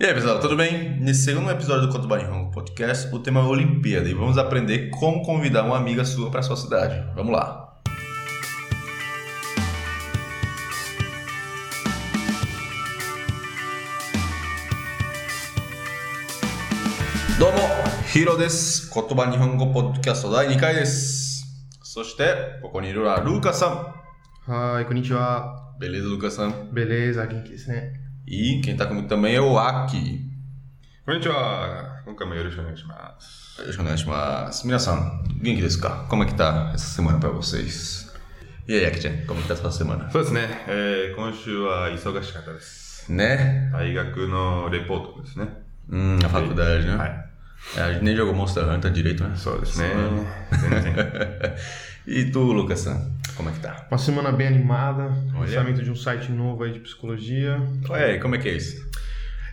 E aí, pessoal, tudo bem? Nesse segundo episódio do Conto Barrinhão Podcast, o tema é Olimpíada e vamos aprender como convidar uma amiga sua para sua cidade. Vamos lá. Domo, Hiro desu. Kotoba Nihongo Podcast 第2回です。そして、ここにいるのはルーカさん。はい、こんにちは。 Beleza, Lucas san? Beleza, aquiですね。 E quem tá comigo também é o Aki. こんにちは。今回もよろしくお願いします。 Deixa eu mas Minasan, genki desu ka? Como é que tá essa semana pra vocês? E aí, Aki-chan, como é que tá essa semana? そうですね、えー今週は忙しかったです。 Né? 大学のレポートですね。 Hum, a faculdade, né? はい。 É, a gente nem jogou Monster Hunter direito, né? そうですね。全然。 E tu, Lucas-san, Como é que tá? Uma semana bem animada, Olha. lançamento de um site novo aí de psicologia. É, como é que é isso?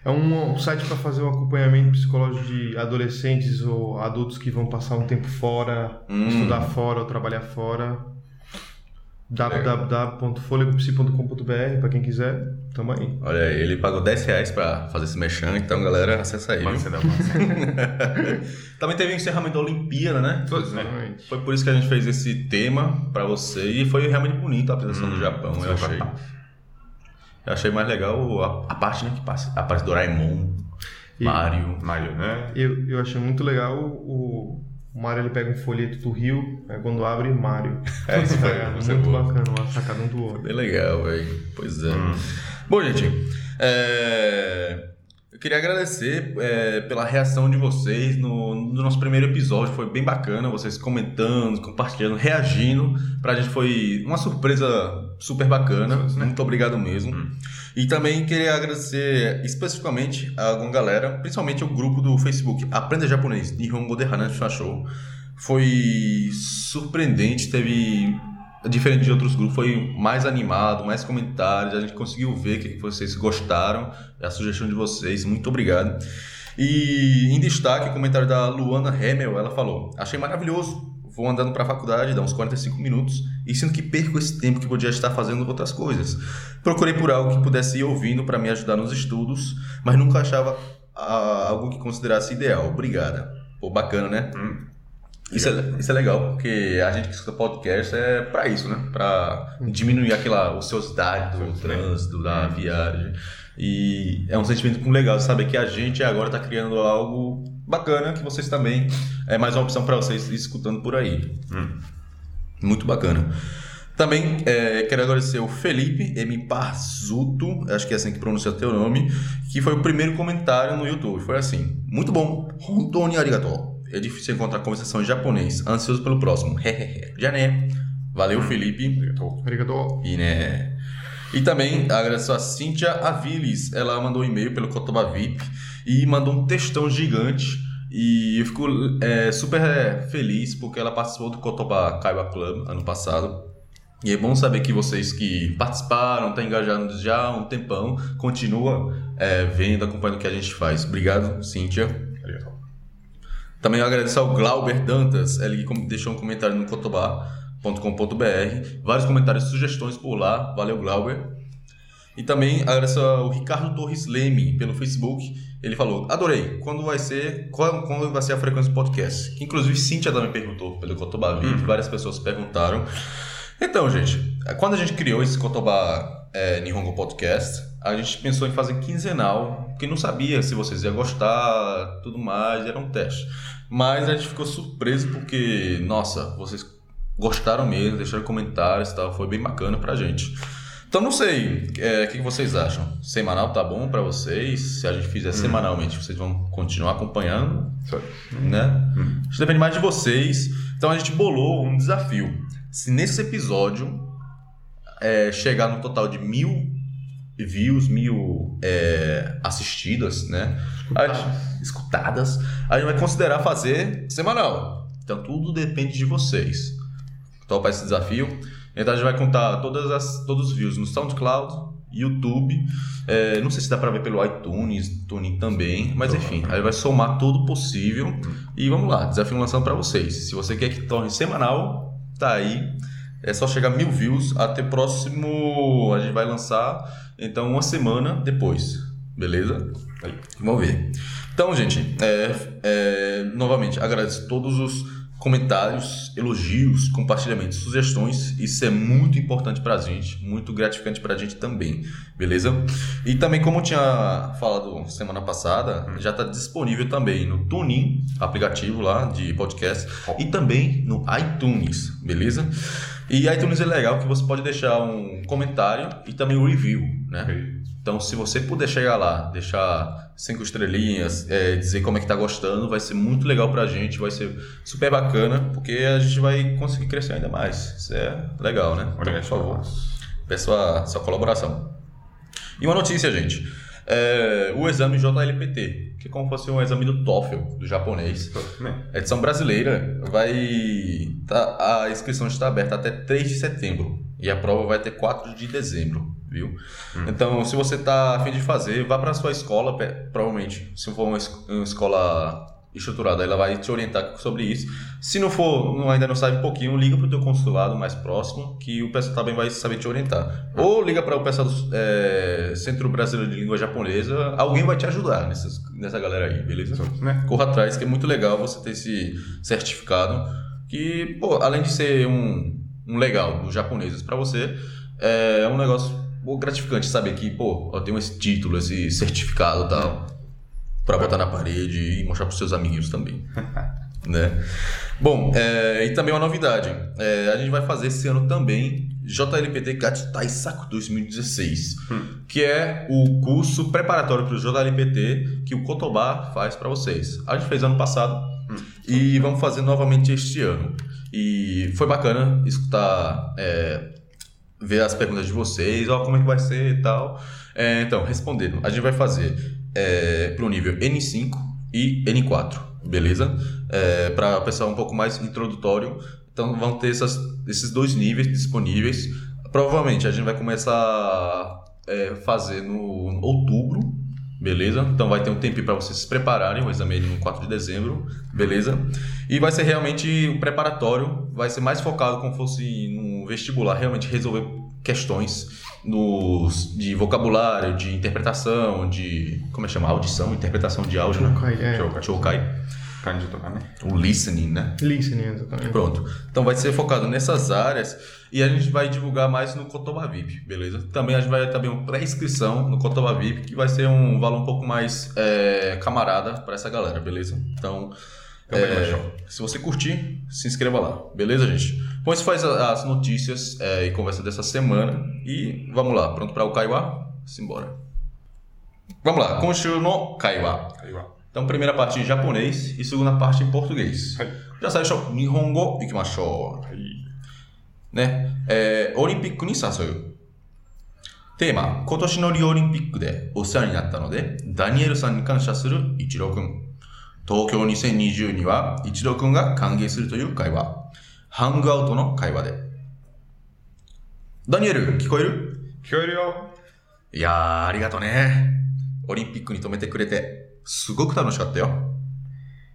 É um, um site para fazer o acompanhamento psicológico de adolescentes ou adultos que vão passar um tempo fora, Hum. estudar fora ou trabalhar fora www.fôlegopsi.com.br para quem quiser, tamo aí. Olha, ele pagou 10 reais para fazer esse mexão, então galera, acessa aí. Massa, massa. Também teve o um encerramento da Olimpíada, né? Foi, né? Exatamente. Foi por isso que a gente fez esse tema para você e foi realmente bonito a apresentação hum, do Japão, eu achei. Eu achei mais legal a, a parte né, que passa, a parte do Raimon, Mario. Mario, né? Eu, eu achei muito legal o, o Mario ele pega um folheto do Rio, aí quando abre, Mario. É, isso foi- É, é muito boa. bacana, uma sacada um do outro. Bem legal, velho. Pois é. Bom, gente, é, eu queria agradecer é, pela reação de vocês no, no nosso primeiro episódio. Foi bem bacana, vocês comentando, compartilhando, reagindo. Pra gente foi uma surpresa super bacana. Muito obrigado mesmo. E também queria agradecer especificamente a alguma galera, principalmente o grupo do Facebook Aprenda Japonês, Nihongo de Hanashi Show. Foi surpreendente, teve diferente de outros grupos, foi mais animado, mais comentários, a gente conseguiu ver que vocês gostaram, a sugestão de vocês, muito obrigado. E em destaque, o comentário da Luana Hemel, ela falou: Achei maravilhoso, vou andando para a faculdade, dá uns 45 minutos, e sinto que perco esse tempo que podia estar fazendo outras coisas. Procurei por algo que pudesse ir ouvindo para me ajudar nos estudos, mas nunca achava ah, algo que considerasse ideal. Obrigada. Pô, bacana, né? Hum. Isso é, isso é legal, porque a gente que escuta podcast é pra isso, né? Pra diminuir aquela ociosidade do trânsito, da viagem. E é um sentimento legal saber que a gente agora tá criando algo bacana, que vocês também é mais uma opção pra vocês escutando por aí. Hum. Muito bacana. Também é, quero agradecer o Felipe M. Parzuto, acho que é assim que pronuncia o teu nome, que foi o primeiro comentário no YouTube. Foi assim: Muito bom, Hontoni arigato. É difícil encontrar conversação em japonês. Ansioso pelo próximo. Hehehe. Já né? Valeu, Felipe. Arigato. E né? E também agradeço a Cíntia Aviles. Ela mandou um e-mail pelo Kotoba VIP e mandou um textão gigante. E eu fico é, super feliz porque ela participou do Kotoba Kaiba Club ano passado. E é bom saber que vocês que participaram, estão engajados já há um tempão, continua é, vendo, acompanhando o que a gente faz. Obrigado, Cíntia. Também eu agradeço ao Glauber Dantas, ele deixou um comentário no cotobar.com.br, vários comentários e sugestões por lá, valeu Glauber. E também agradeço ao Ricardo Torres Leme pelo Facebook, ele falou, adorei, quando vai ser, quando, quando vai ser a frequência do podcast? Que inclusive Cíntia também perguntou pelo Cotobar VIP, várias pessoas perguntaram. Então, gente, quando a gente criou esse Kotoba é, Nihongo Podcast, a gente pensou em fazer quinzenal, porque não sabia se vocês iam gostar, tudo mais, era um teste. Mas a gente ficou surpreso porque, nossa, vocês gostaram mesmo, deixaram comentários e tal, foi bem bacana pra gente. Então não sei, é, o que vocês acham? Semanal tá bom pra vocês? Se a gente fizer semanalmente, vocês vão continuar acompanhando? né? Isso depende mais de vocês. Então a gente bolou um desafio. Se nesse episódio é, chegar no total de mil views, mil é, assistidas, né? A gente- escutadas, a gente vai considerar fazer semanal. Então tudo depende de vocês. Topar esse desafio. Então a gente vai contar todas as, todos os views no SoundCloud, YouTube. é, não sei se dá pra ver pelo iTunes, Tuning também, mas enfim, aí vai somar tudo possível. E vamos lá, desafio lançando pra vocês. Se você quer que torne semanal, tá aí. É só chegar a mil views. Até próximo a gente vai lançar, então uma semana depois. Beleza? Vamos ver. Então, gente, é, é, novamente, agradeço todos os comentários, elogios, compartilhamentos, sugestões. Isso é muito importante para a gente, muito gratificante para a gente também, beleza? E também, como eu tinha falado semana passada, já está disponível também no TuneIn, aplicativo lá de podcast, e também no iTunes, beleza? E iTunes é legal que você pode deixar um comentário e também um review, né? Então, se você puder chegar lá, deixar cinco estrelinhas, é, dizer como é que tá gostando, vai ser muito legal pra gente, vai ser super bacana, porque a gente vai conseguir crescer ainda mais. Isso é legal, né? Então, por favor, peço a sua colaboração. E uma notícia, gente. É, o exame JLPT, que é como fosse um exame do TOEFL, do japonês. A edição brasileira vai... Tá, a inscrição está aberta até 3 de setembro. E a prova vai ter 4 de dezembro viu? Hum. Então, se você está a fim de fazer, vá para a sua escola, provavelmente, se for uma, uma escola estruturada, ela vai te orientar sobre isso. Se não for, ainda não sabe um pouquinho, liga para o teu consulado mais próximo, que o pessoal também vai saber te orientar. Ou liga para o pessoal do é, Centro Brasileiro de Língua Japonesa, alguém vai te ajudar nessas, nessa galera aí, beleza? Né? Corra atrás, que é muito legal você ter esse certificado, que, pô, além de ser um, um legal dos japoneses para você, é um negócio gratificante saber que, pô, eu tenho esse título, esse certificado e tal, para botar na parede e mostrar para seus amiguinhos também. né? Bom, é, e também uma novidade. É, a gente vai fazer esse ano também JLPT GAT Taisaku 2016, hum. que é o curso preparatório para o JLPT que o Kotobá faz para vocês. A gente fez ano passado hum. e vamos fazer novamente este ano. E foi bacana escutar é, ver as perguntas de vocês, ó, como é que vai ser e tal. É, então, respondendo, a gente vai fazer é, para o nível N5 e N4, beleza? É, para o pessoal um pouco mais introdutório. Então, vão ter essas, esses dois níveis disponíveis. Provavelmente a gente vai começar a é, fazer no outubro, beleza? Então vai ter um tempinho para vocês se prepararem, o exame é no 4 de dezembro, beleza? E vai ser realmente um preparatório, vai ser mais focado como fosse no vestibular, realmente resolver questões nos, de vocabulário, de interpretação, de. Como é que chama? Audição, interpretação de áudio, Chokai, né? É. Chokai. O listening, né? Listening, exatamente. Pronto. Então vai ser focado nessas áreas e a gente vai divulgar mais no Cotoba VIP, beleza? Também a gente vai ter uma pré-inscrição no Cotoba VIP, que vai ser um valor um pouco mais é, camarada para essa galera, beleza? Então, é, se você curtir, se inscreva lá, beleza, gente? Bom, isso faz as notícias é, e conversa dessa semana e vamos lá, pronto para o Kaiwa? Simbora. Vamos lá, Konshu no Kaiwa. Kaiwa. Então, primeira parte em japonês e segunda parte em português. Já sai show. Nihongo ikimashou. Né? É, オリンピックに誘う。テーマ、今年のリオオリンピックでお世話になったので、ダニエルさんに感謝する一郎くん。東京2020には一郎くんが歓迎するという会話。ハングアウトの会話で。ダニエル、聞こえる聞こえるよ。いやー、ありがとね。オリンピックに止めてくれて、すごく楽しかったよ。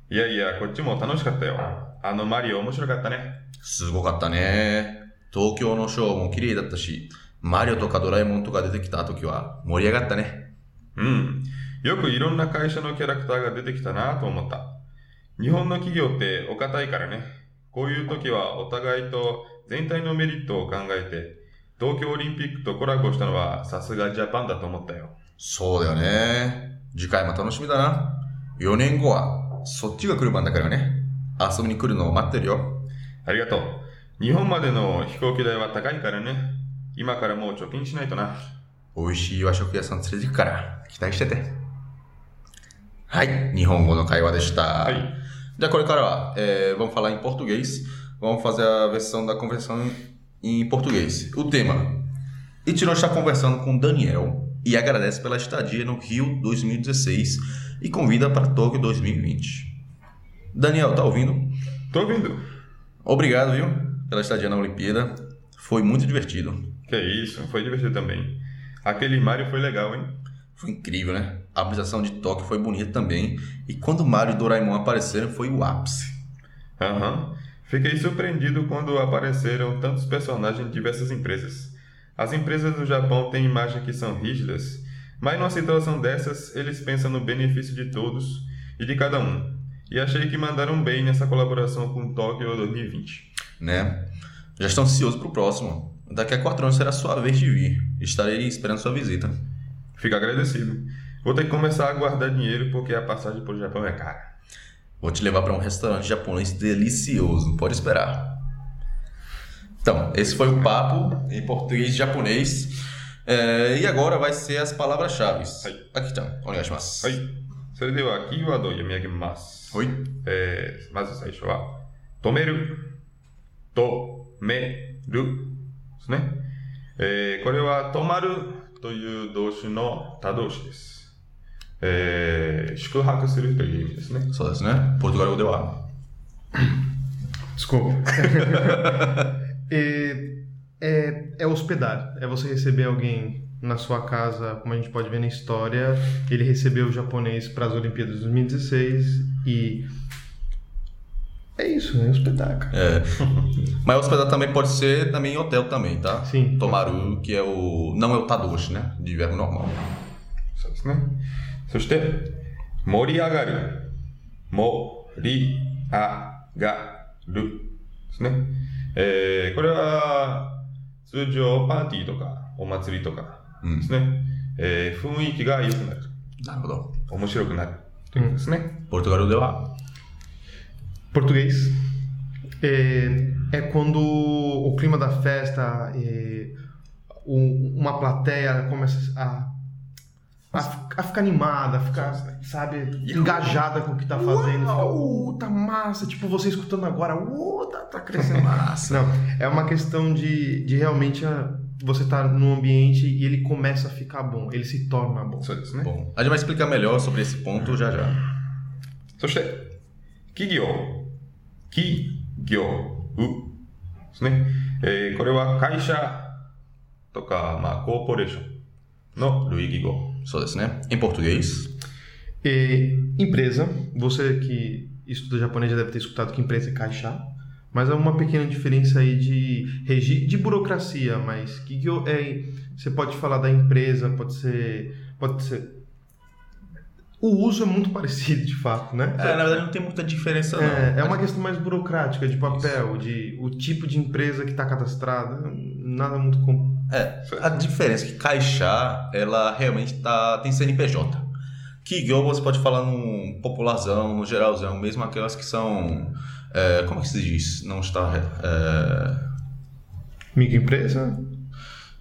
いやいや、こっちも楽しかったよ。あのマリオ面白かったね。すごかったね。東京のショーも綺麗だったし、マリオとかドラえもんとか出てきた時は盛り上がったね。うん。よくいろんな会社のキャラクターが出てきたなと思った。日本の企業ってお堅いからね。こういう時はお互いと全体のメリットを考えて、東京オリンピックとコラボしたのはさすがジャパンだと思ったよ。そうだよね。次回も楽しみだな。4年後は、そっちが来る番だからね。遊びに来るのを待ってるよ。ありがとう。日本までの飛行機代は高いからね。今からもう貯金しないとな。美味しい和食屋さん連れて行くから、期待してて。はい、日本語の会話でした。はい。じゃあこれからは、えー、vamos falar em português. Vamos fazer a versão da conversão em português. O tema. Ichiro está conversando com Daniel e agradece pela estadia no Rio 2016 e convida para Tóquio 2020. Daniel, tá ouvindo? Tô ouvindo. Obrigado, viu, pela estadia na Olimpíada. Foi muito divertido. Que isso, foi divertido também. Aquele Mario foi legal, hein? Foi incrível, né? A apresentação de Tóquio foi bonita também. E quando o Mario e Doraemon apareceram, foi o ápice. Aham. Uhum. Fiquei surpreendido quando apareceram tantos personagens de diversas empresas. As empresas do Japão têm imagens que são rígidas, Mas numa situação dessas, eles pensam no benefício de todos e de cada um. E achei que mandaram bem nessa colaboração com Tóquio 2020. Né? Já estão ansiosos pro próximo. Daqui a quatro anos será sua vez de vir. Estarei esperando sua visita. Fico agradecido. Vou ter que começar a guardar dinheiro porque a passagem pro Japão é cara. Vou te levar para um restaurante japonês delicioso. Pode esperar. Então, esse foi o papo em português e japonês. É, e agora vai ser as palavras-chave. Aí. Aqui estão. Onegashimasu. はい。それではキーワードを読み上げます。 Oi. えーまず最初は、止める、止めるですね。えーこれは止まるという動詞の他動詞です。えー宿泊するという意味ですね。 Só isso, né? Portugal deu A. Desculpa. é, é, é hospedar. É você receber alguém na sua casa, como a gente pode ver na história. Ele recebeu o japonês para as Olimpíadas de 2016 e. É isso, é hospedar, cara. É. Mas hospedar também pode ser também em hotel também, tá? Sim. Tomaru, que é o... Não é o tadoshi, né? De verbo normal. そうですね。そして、盛り上がる、盛り上がるですね。 えーこれは、通常パーティーとか、お祭りとかですね。えー雰囲気が良くなる。Naruto. 面白くなる。ということですね。Portugal deu A. Português. É, é quando o clima da festa, é, o- uma plateia começa a, a, fi- a ficar animada, a ficar, sabe, engajada com o que tá fazendo. Fica, uh, tá massa. Tipo, você escutando agora, uh, tá, tá crescendo. Massa. Não, é uma questão de, de realmente ah, você tá num ambiente e ele começa a ficar bom, ele se torna bom. そうですね。 Bom, a gente vai explicar melhor sobre esse ponto já já. そして、企業、企業、うですね。えーこれは会社とか、まあ、コーポレーションの類義語。 só isso, né? Em português. E, empresa, você que estuda japonês já deve ter escutado que empresa é caixa, mas há uma pequena diferença aí de regi de burocracia, mas que que eu- é, você pode falar da empresa, pode ser, pode ser o uso é muito parecido, de fato, né? É, na verdade não tem muita diferença não. É, é uma questão mais burocrática, de papel, de o tipo de empresa que está cadastrada, nada muito com... É, a diferença é que Caixá, ela realmente tá, tem CNPJ. Kigyo você pode falar num popularzão, no geralzão, mesmo aquelas que são. É, como é que se diz? Não está. É... Microempresa?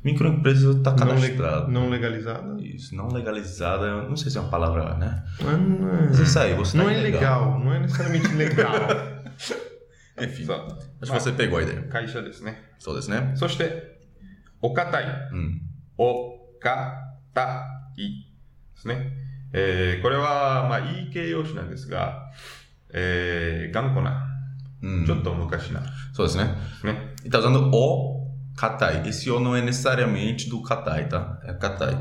Microempresa está cadastrada. Não, legalizada. Isso, não legalizada, não sei se é uma palavra, né? Não, não é. Mas isso aí, você tá Não tá é ilegal. legal, não é necessariamente legal. Enfim, acho que você pegou a ideia. Caixa desse, né? Só desse, né? Só este. Né? お堅い。 Hum. お堅いですね。えーこれは、まあ、いい形容詞なんですが、えー頑固な、 Hum. ちょっと昔なで Só desse, né? すね。 E tá usando o katai. Esse o não é necessariamente do katai, tá? É katai.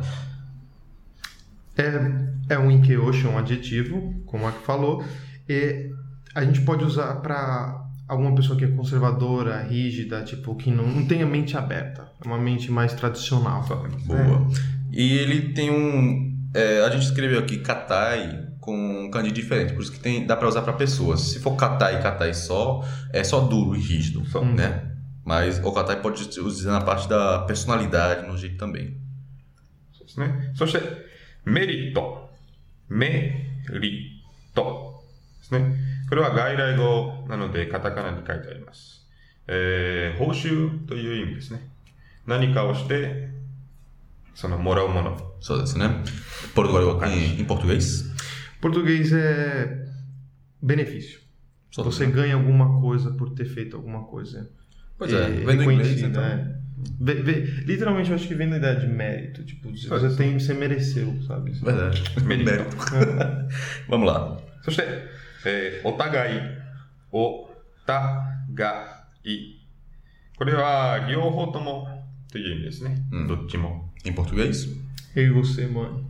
É, é um Ikeoshi, um adjetivo, como a que falou, e a gente pode usar para alguma pessoa que é conservadora, rígida, tipo, que não, não tem a mente aberta, é uma mente mais tradicional. Boa. E ele tem um. é, a gente escreveu aqui katai com um kanji diferente, por isso que tem, dá pra usar pra pessoas. Se for katai e katai só, é só duro e rígido, Só. né? Mas o katai pode ser usado na parte da personalidade, no jeito também. そうですね。そして、メリット。メリットですね。 これは外来語なので、カタカナに書いてあります。えー報酬という意味ですね。何かをして、その、もらうもの。 Só desse, né? Portugal em, em português? Português é benefício. Só Você desse, né? ganha alguma coisa por ter feito alguma coisa. Pois é, vem do inglês, reconhecida, então. é. Ve- ve- literalmente, eu acho que vem da ideia de mérito. Tipo, se você tem, você mereceu, sabe? Verdade. Mérito. Mérito. Vamos lá. そして、 えーお互い、お互い。これは、両方ともという意味ですね。うんどっちも。Em português? Eu e você, mano.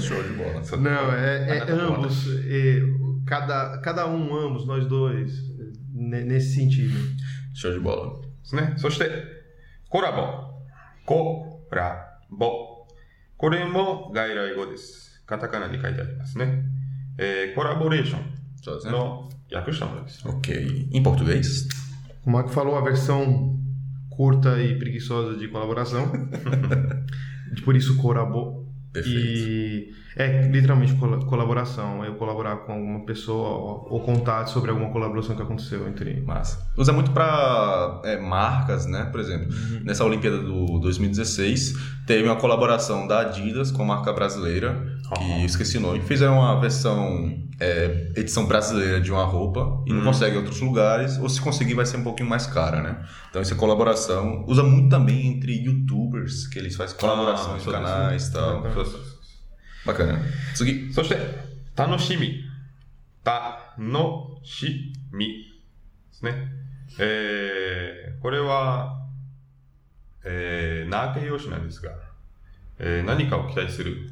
Show de bola. Não, é, é Ah, ambos. é, cada, cada um, ambos, nós dois. ne- Nesse sentido. Show de bola. ですね。そして、コラボ。コラボ。これも外来語です。カタカナに書いてありますね。é, collaboration. Tá no, Yakushamax. Ok. Em português? O que falou a versão curta e preguiçosa de colaboração. Por isso, corabo. Perfeito. E é literalmente col colaboração. Eu colaborar com alguma pessoa ou, ou contar sobre alguma colaboração que aconteceu entre. Massa. Usa muito para é, marcas, né? Por exemplo, uhum. nessa Olimpíada do 2016, teve uma colaboração da Adidas com a marca brasileira que Aham. eu esqueci o nome. Fizeram uma versão, é, edição brasileira de uma roupa e não consegue em outros lugares, ou se conseguir vai ser um pouquinho mais cara, né? Então, essa colaboração. Usa muito também entre youtubers, que eles fazem colaboração Ah, de sou desse. canais e tal. そうそうそう Bacana. Segui. そして、楽しみ。楽しみですね。えー、これは、えー、名形容詞なんですが、えー何かを期待する。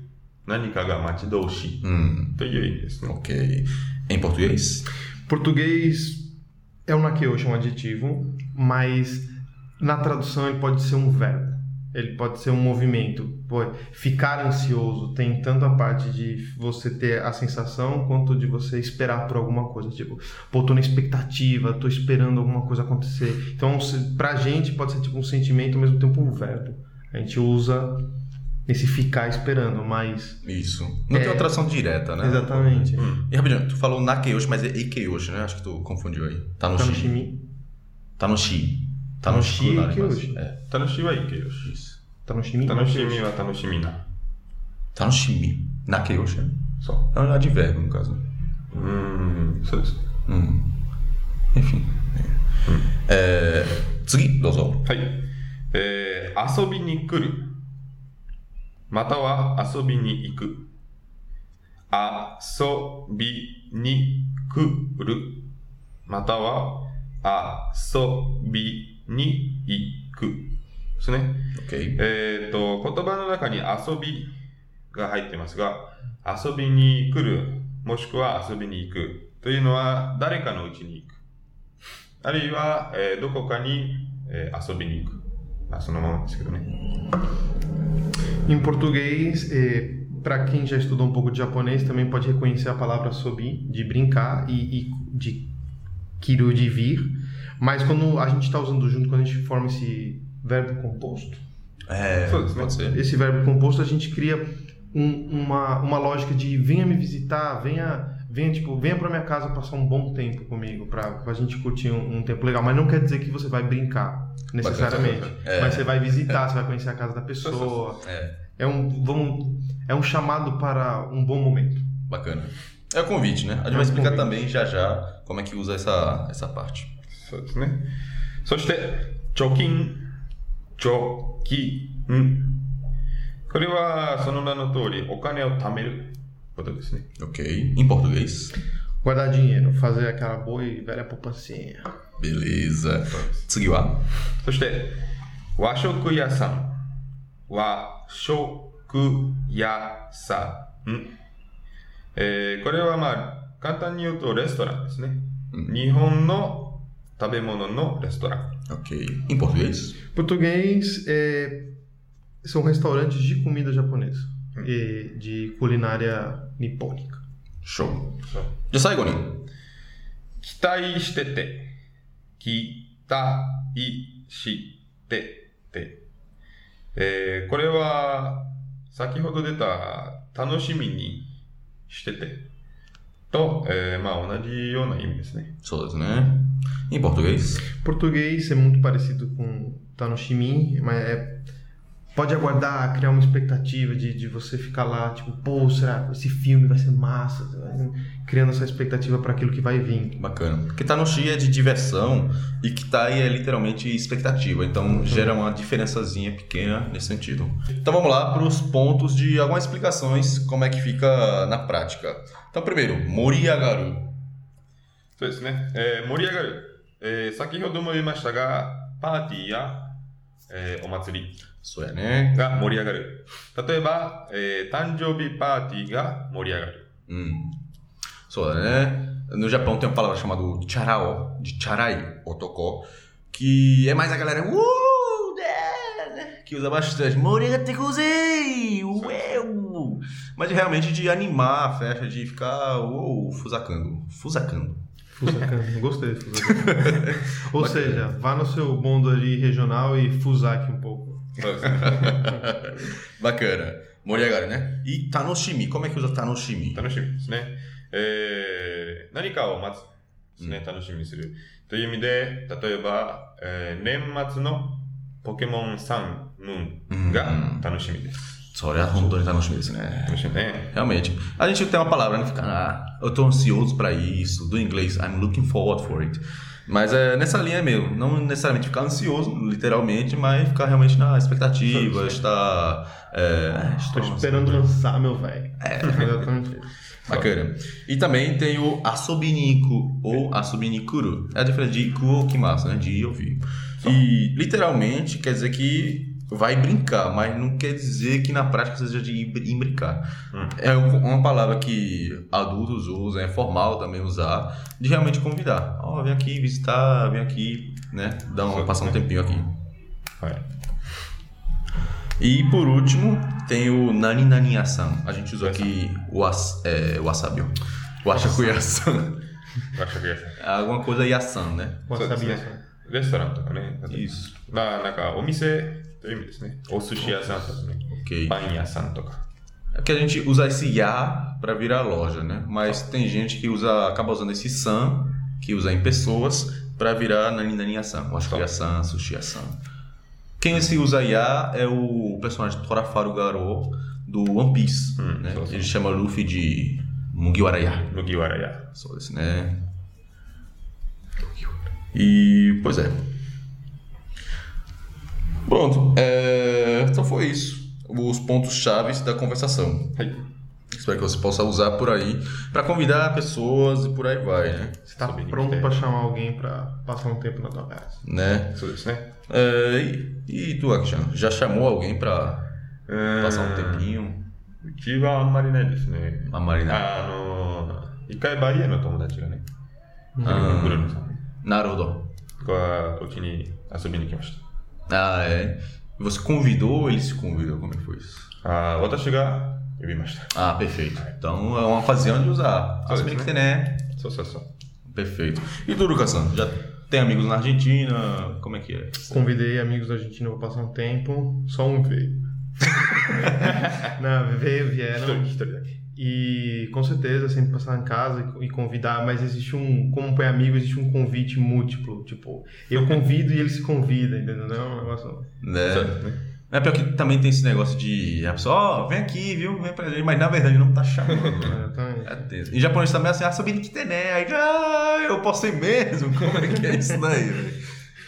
Nani Kagamati doshi. Peguei hum. isso. Ok. Em português? Português é um nakeoshi, um adjetivo, mas na tradução ele pode ser um verbo. Ele pode ser um movimento. Ficar ansioso tem tanto a parte de você ter a sensação quanto de você esperar por alguma coisa. Tipo, pô, tô na expectativa, tô esperando alguma coisa acontecer. Então, pra gente pode ser tipo um sentimento, ao mesmo tempo um verbo. A gente usa esse ficar esperando, mas. Isso. Não É. tem uma tradução direta, né? Exatamente. E rapidinho, tu falou Nakeyoshi, mas é Eikeyoshi, né? Acho que tu confundiu aí. Tá no Tá no Shi. shimi. Tá no Shi. Tá Tá no no Shi. Shi, plural, Eikeyoshi. mas- É, 楽しいはいいけよし。 isso. Tá no shimi. 楽しみは楽しみな。 Tá no Shimi. Nakeyoshi, né? そ É um advérbio, no caso. う。うーん、そうです。 Hum. Enfim. É... Tsugi, dozo. はい。えー遊びに来る。 または遊びに行く。遊びに来る。または遊びに行く。ですね。Ok. えっ、と、言葉の中に遊びが入ってますが、遊びに来る、もしくは遊びに行くというのは誰かの家に行く。あるいは、えーどこかに、えー遊びに行く。Passa na mão, segura né? Em português, é, para quem já estudou um pouco de japonês, também pode reconhecer a palavra sobi, de brincar e, e de kiru, de vir. Mas quando a gente está usando junto, quando a gente forma esse verbo composto, é, pode né? ser. esse verbo composto a gente cria um, uma, uma lógica de venha me visitar, venha venha tipo, venha para minha casa passar um bom tempo comigo, para a gente curtir um, um tempo legal. Mas não quer dizer que você vai brincar, necessariamente. É. Mas você vai visitar, você vai conhecer a casa da pessoa. É, É um, vamos, é um chamado para um bom momento. bacana. É o convite, né? A gente É vai o explicar convite. também já já como é que usa essa, essa parte. そうですね。そして、貯金、貯金。これはその名の通り、お金を貯める ことですね。 Ok. Em português? Guardar dinheiro, fazer aquela boa e velha poupancinha. Beleza. Tsugiwa? そして、和食屋さん。和食屋さん。えーこれはまあ、簡単に言うとレストランですね。うん日本の食べ物のレストラン。 Ok. Em português? Português é, são restaurantes de comida japonesa, e de culinária nipônica. Show. じゃあ最後に。期待してて。期待してて。えーこれは、先ほど出た、楽しみにしてて。と、えーまあ同じような意味ですね。 Só isso, né? Em português? Português é muito parecido com Tanoshimi, mas é, pode aguardar, criar uma expectativa de, de você ficar lá, tipo, pô, será que esse filme vai ser massa? Criando essa expectativa para aquilo que vai vir. Bacana. Porque tá no Xi é de diversão e que tá aí é literalmente expectativa. Então gera uma diferençazinha pequena nesse sentido. Então vamos lá para os pontos de algumas explicações como é que fica na prática. Então primeiro, moriagaru. そうですね。えー盛り上がる。えー先ほども言いましたが、パーティーや、えーお祭り Isso é, né? が盛り上がる。例えば、えー誕生日パーティーが盛り上がる。 Hum. Isso é, né? No Japão tem uma palavra chamada charao, de charai, otoko, que é mais a galera uh, né, né, que usa bastante. Moriagatekusei! Ué! uh, mas de, realmente de animar a festa, de ficar uh, fusacando. Fusacando. Fusacando, gostei de fusacando. Ou seja, vá no seu bondo ali regional e fusaque um pouco. そうですね。盛り上がるね。い楽しみ。コメクザ楽しみ。楽しみですね。えー、何かを待つ。でね。楽しみにする。という意味で、例えば、えー、年末のポケモンサンムーンが楽しみです。それは本当に楽しみですね。楽しみね。Realmente. A gente tem あ I'm looking forward for it. Mas é nessa linha mesmo. Não necessariamente ficar ansioso, literalmente, mas ficar realmente na expectativa, estar. É, Estou estou esperando lançar, meu velho. É, exatamente isso. Bacana. E também tem o asobiniku ou asobinikuru. É a diferença de iku ou kimasu, né? De ir ouvir. E literalmente quer dizer que vai brincar, mas não quer dizer que na prática seja de ir br- ir brincar. É um- uma palavra que adultos usam, é formal também usar, de realmente convidar. Ó, vem aqui visitar, vem aqui, né? Dar uma, passar um tempinho aqui. はい。 E por último, tem o Nani Nani Asan. A gente usou aqui o, as, é, o wasabi. ó. O ashakuyasan. 和食屋さん。 É alguma coisa yasan, né? そうですね。レストランとかね。いいっすまあ、なんか、お店 という意味ですね。お寿司屋さんとかね。 Ok. パン屋さんとか。 É que a gente usa esse ya para virar loja, né? Mas tem gente que usa, acaba usando esse san, que usa em pessoas, para virar nani nani yasan. Eu acho que é yasan, sushi yasan. Quem se usa ya é o personagem Torafaru Garo do One Piece, Hum, né? sou, sou. Ele chama Luffy de Mugiwara-ya. 麦わら屋。 Só esse, né? E, pois é. Pronto. É... Então foi isso. Os pontos chaves da conversação. Aí. Espero que você possa usar por aí para convidar pessoas e por aí vai, né? Você tá pronto para chamar alguém para passar um tempo na tua casa. Né? Isso, né? É... E, e tu, Akshan, já chamou alguém para é... passar um é, tempinho? Tive a Marina né? A Marina. Ah, no... 一回バリエの友達がね、グループさん。なるほど。が、うちに遊びに来ました。ah, é. Você convidou ou ele se convidou? Como é que foi isso? Ah, vou até chegar e vi mais tarde. Ah, perfeito. Então é uma fase de usar. As que né? né? Associação. Perfeito. E tu, Lucas-san? Já tem amigos na Argentina? Como é que é? Convidei amigos da Argentina para passar um tempo, só um veio. Não, veio, vieram. Estou, estou e com certeza, sempre passar em casa e convidar, mas existe um, como põe amigo, existe um convite múltiplo. Tipo, eu convido e ele se convida, entendeu? Não é um negócio. É. É pior que também tem esse negócio de a pessoa, ó, oh, vem aqui, viu? Vem pra gente, mas na verdade não tá chamando. Né? é tenso. E japonês também é assim, ah, sabendo que tem, né? Aí, ah, eu posso ir mesmo? Como é que é isso daí? Véio?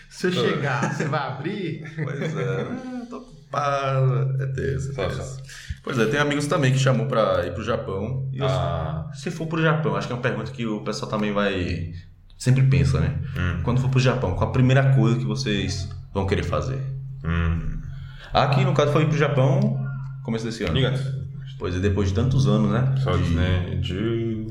Se eu chegar, você vai abrir? Pois é, ah, tô ocupado. É tenso, é tenso. Pois é, tem amigos também que chamou para ir pro Japão. Ah. Se for pro Japão, acho que é uma pergunta que o pessoal também vai sempre pensa, né? Hum. Quando for pro Japão, qual a primeira coisa que vocês vão querer fazer? Hum. Aqui no caso foi ir pro Japão começo desse ano. Ligado. Pois é, depois de tantos anos, né? Só de... né? De...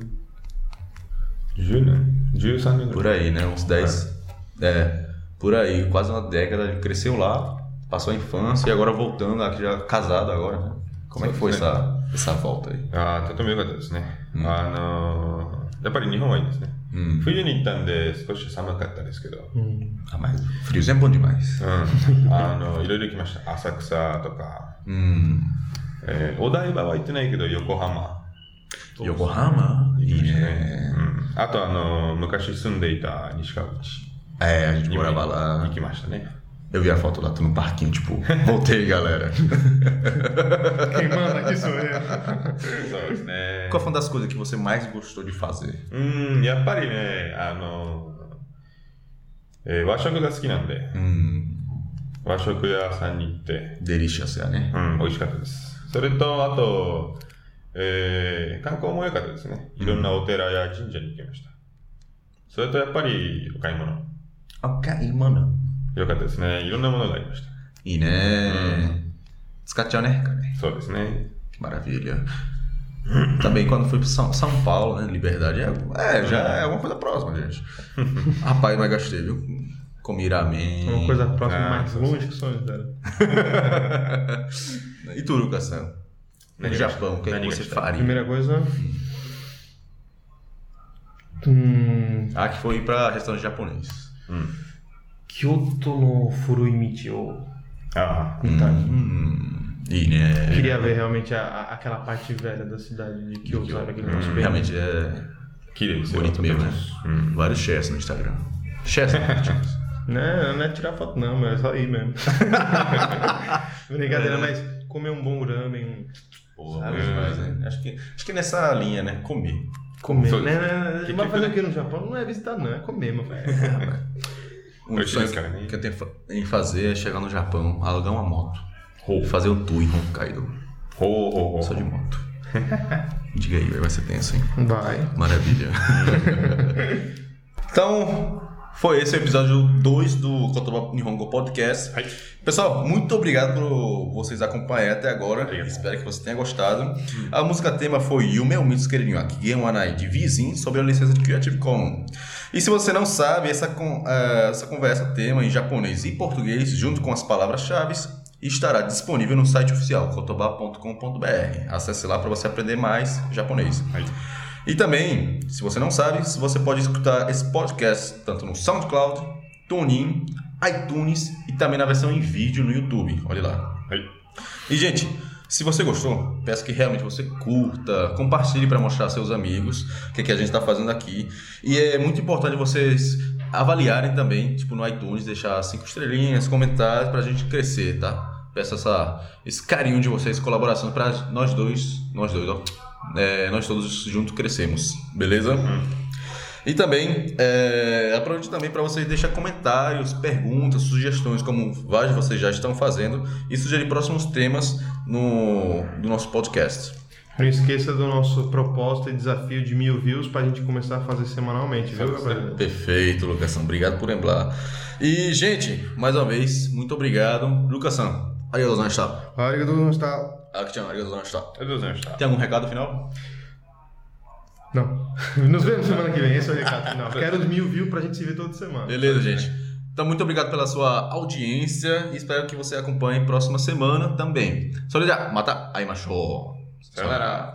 de... né? De Por aí, né? Uns 10... É. é. Por aí, quase uma década. Cresceu lá, passou a infância e agora voltando aqui já casado agora, né? Como é que foi そうです essa, essa volta aí? ああ、とても良かったですね。うんあのー、やっぱり日本はいいですね。Hum. 冬に行ったんで少し寒かったですけど、Hum. Ah, mas friozinho é bom demais. うん。あの、いろいろ行きました。浅草とか、Hum. えー、お台場は行ってないけど、横浜。ま E, したね。うん。あと、あの、昔住んでいた西川口 é, a gente にも morava lá. 行きましたね。Eu vi a foto lá, tô no parquinho, tipo, voltei, galera. Quem manda aqui sou eu. そうですね。 Qual foi uma das coisas que você mais gostou de fazer? うん、やっぱりね、あの、えー和食が好きなんで、 Hum, 和食屋さんに行って、 delicious, né? うん、美味しかったです。それと、あと、えー観光も良かったですね。いろんなお寺や神社に行きました。それとやっぱりお買い物。 Ok, mano. 良かったですね。いろんなものがありました。 E né? Descateou, né, cara? そうですね。 Que maravilha. Também quando fui para São, São Paulo, né? Liberdade. É, é, já é alguma coisa próxima, gente. Rapaz, mas gastei, viu? Comi ramen. Uma coisa próxima Ah, mais sim, longe que sonho, cara. E tu, Lucas? Sam? No Japão, o que, é que Nani você Gashita. faria? Primeira coisa. Hum, Ah, que foi ir pra restaurante japonês. Kyoto no Furuimichi ou Ah, Mitai. Hum, e né? Queria ver realmente a- a- aquela parte velha da cidade de Kyoto, sabe? Aquele negócio bem- Realmente é 綺麗ですよ。 bonito mesmo, né? うん。 Vários shares no Instagram. Shares, né? Não, não é tirar foto não, mas é só ir mesmo. Brincadeira, mas comer um bom ramen, Pô, Sabe? bom demais, né? Acho que, acho que nessa linha, né? Comer. comer. Foi- Né, né, né, Que Mas tipo fazer de- aqui no Japão não é visitar não, é comer, meu velho. Um sonho que, que eu tenho em fazer é chegar no Japão, alugar uma moto. Oh. Fazer um tour em Hokkaido. Oh, oh, oh. Só de moto. Diga aí, vai ser tenso, hein? Vai. Maravilha. então, foi esse o episódio 2 do Kotoba Nihongo Podcast. Pessoal, muito obrigado por vocês acompanharem até agora. Obrigado. Espero que você tenha gostado. A música tema foi Yume Mitsu Queridinho Akigen Wanai de Vizin sobre a licença de Creative Commons. E se você não sabe, essa, con- eh, essa conversa tema em japonês e português, junto com as palavras-chave, estará disponível no site oficial kotoba.com.br. Acesse lá para você aprender mais japonês. はい。E também, se você não sabe, você pode escutar esse podcast tanto no SoundCloud, TuneIn, iTunes e também na versão em vídeo no YouTube. Olha lá. E, gente, se você gostou, peço que realmente você curta, compartilhe para mostrar aos seus amigos o que, que a gente está fazendo aqui. E é muito importante vocês avaliarem também, tipo, no iTunes, deixar cinco estrelinhas, comentários para a gente crescer, tá? Peço essa, esse carinho de vocês, colaboração para nós dois, nós dois, ó. É, nós todos juntos crescemos, beleza? E também, é, aproveito também para vocês deixar comentários, perguntas, sugestões, como vários de vocês já estão fazendo, e sugerir próximos temas no, do nosso podcast. Não esqueça do nosso propósito e desafio de mil views pra gente começar a fazer semanalmente, viu, rapaziada? Perfeito, Lucação. Obrigado por lembrar. E, gente, mais uma vez, muito obrigado. Lucação, arigatou gozaimashita. Arigatou gozaimashita. Action, arigatou gozaimashita. Arigatou gozaimashita. Tem algum recado final? Não. Nos vemos semana que vem, esse é o recado final. Quero mil views pra gente se ver toda semana. Beleza, gente. Então, muito obrigado pela sua audiência e espero que você acompanhe próxima semana também. Só mata aí, macho. Sayonara.